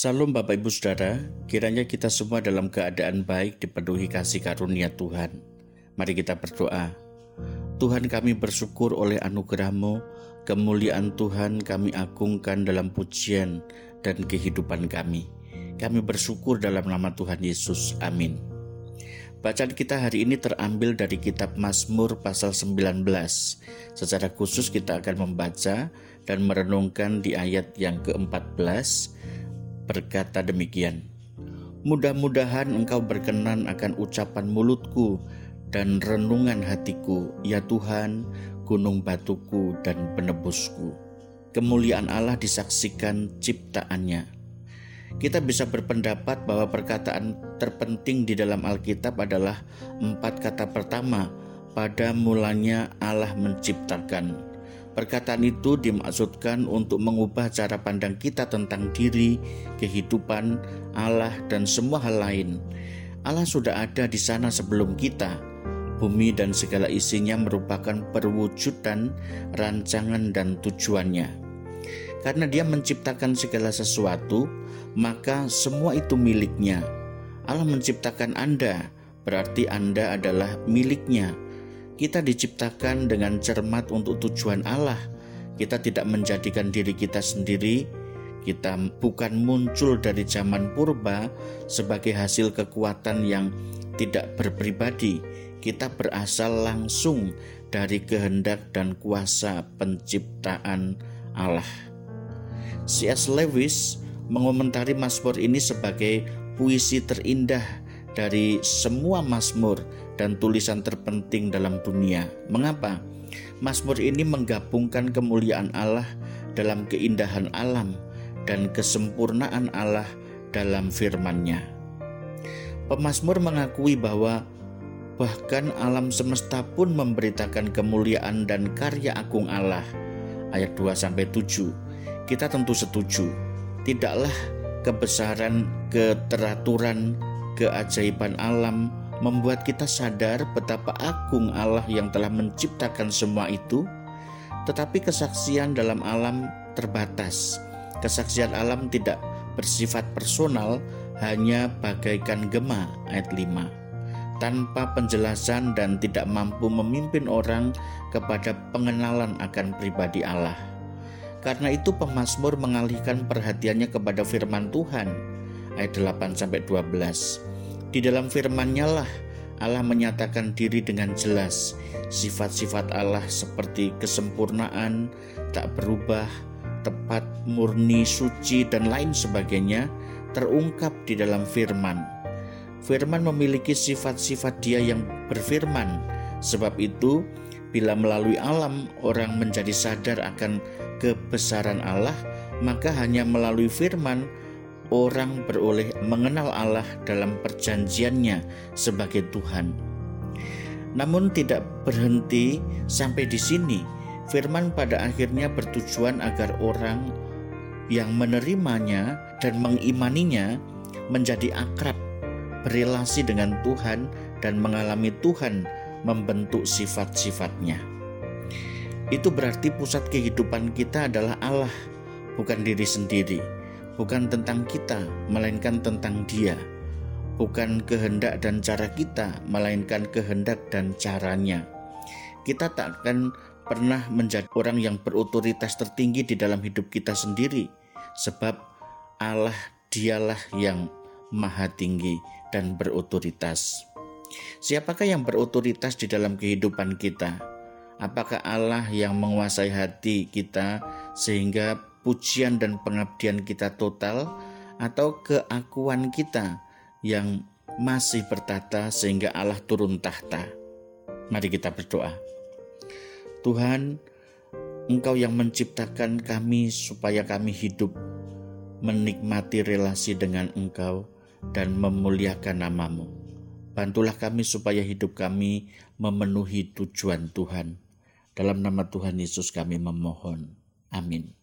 Salam Bapak Ibu Saudara, kiranya kita semua dalam keadaan baik dipenuhi kasih karunia Tuhan. Mari kita berdoa. Tuhan kami bersyukur oleh anugerahmu, kemuliaan Tuhan kami agungkan dalam pujian dan kehidupan kami. Kami bersyukur dalam nama Tuhan Yesus. Amin. Bacaan kita hari ini terambil dari kitab Mazmur pasal 19. Secara khusus kita akan membaca dan merenungkan di ayat yang ke-14 berkata demikian, Mudah-mudahan engkau berkenan akan ucapan mulutku dan renungan hatiku, ya Tuhan, gunung batuku dan penebusku. Kemuliaan Allah disaksikan ciptaannya. Kita bisa berpendapat bahwa perkataan terpenting di dalam Alkitab adalah empat kata pertama pada mulanya Allah menciptakan Perkataan itu dimaksudkan untuk mengubah cara pandang kita tentang diri, kehidupan, Allah, dan semua hal lain. Allah sudah ada di sana sebelum kita. Bumi dan segala isinya merupakan perwujudan rancangan dan tujuannya. Karena Dia menciptakan segala sesuatu, maka semua itu miliknya. Allah menciptakan Anda, berarti Anda adalah miliknya kita diciptakan dengan cermat untuk tujuan Allah. Kita tidak menjadikan diri kita sendiri. Kita bukan muncul dari zaman purba sebagai hasil kekuatan yang tidak berpribadi. Kita berasal langsung dari kehendak dan kuasa penciptaan Allah. C.S. Lewis mengomentari Mazmur ini sebagai puisi terindah dari semua Mazmur dan tulisan terpenting dalam dunia. Mengapa? Mazmur ini menggabungkan kemuliaan Allah dalam keindahan alam dan kesempurnaan Allah dalam firman-Nya. Pemazmur mengakui bahwa bahkan alam semesta pun memberitakan kemuliaan dan karya agung Allah. Ayat 2 sampai 7. Kita tentu setuju. Tidaklah kebesaran, keteraturan, keajaiban alam membuat kita sadar betapa agung Allah yang telah menciptakan semua itu, tetapi kesaksian dalam alam terbatas. Kesaksian alam tidak bersifat personal, hanya bagaikan gema ayat 5 tanpa penjelasan dan tidak mampu memimpin orang kepada pengenalan akan pribadi Allah. Karena itu pemazmur mengalihkan perhatiannya kepada firman Tuhan ayat 8 sampai 12 di dalam firman-Nya lah Allah menyatakan diri dengan jelas. Sifat-sifat Allah seperti kesempurnaan, tak berubah, tepat, murni, suci, dan lain sebagainya terungkap di dalam firman. Firman memiliki sifat-sifat dia yang berfirman. Sebab itu, bila melalui alam orang menjadi sadar akan kebesaran Allah, maka hanya melalui firman orang beroleh mengenal Allah dalam perjanjiannya sebagai Tuhan. Namun tidak berhenti sampai di sini. Firman pada akhirnya bertujuan agar orang yang menerimanya dan mengimaninya menjadi akrab, berelasi dengan Tuhan dan mengalami Tuhan membentuk sifat-sifatnya. Itu berarti pusat kehidupan kita adalah Allah, bukan diri sendiri bukan tentang kita, melainkan tentang Dia. Bukan kehendak dan cara kita, melainkan kehendak dan caranya. Kita tak akan pernah menjadi orang yang berotoritas tertinggi di dalam hidup kita sendiri, sebab Allah dialah yang maha tinggi dan berotoritas. Siapakah yang berotoritas di dalam kehidupan kita? Apakah Allah yang menguasai hati kita sehingga pujian dan pengabdian kita total atau keakuan kita yang masih bertata sehingga Allah turun tahta. Mari kita berdoa. Tuhan, Engkau yang menciptakan kami supaya kami hidup menikmati relasi dengan Engkau dan memuliakan namamu. Bantulah kami supaya hidup kami memenuhi tujuan Tuhan. Dalam nama Tuhan Yesus kami memohon. Amin.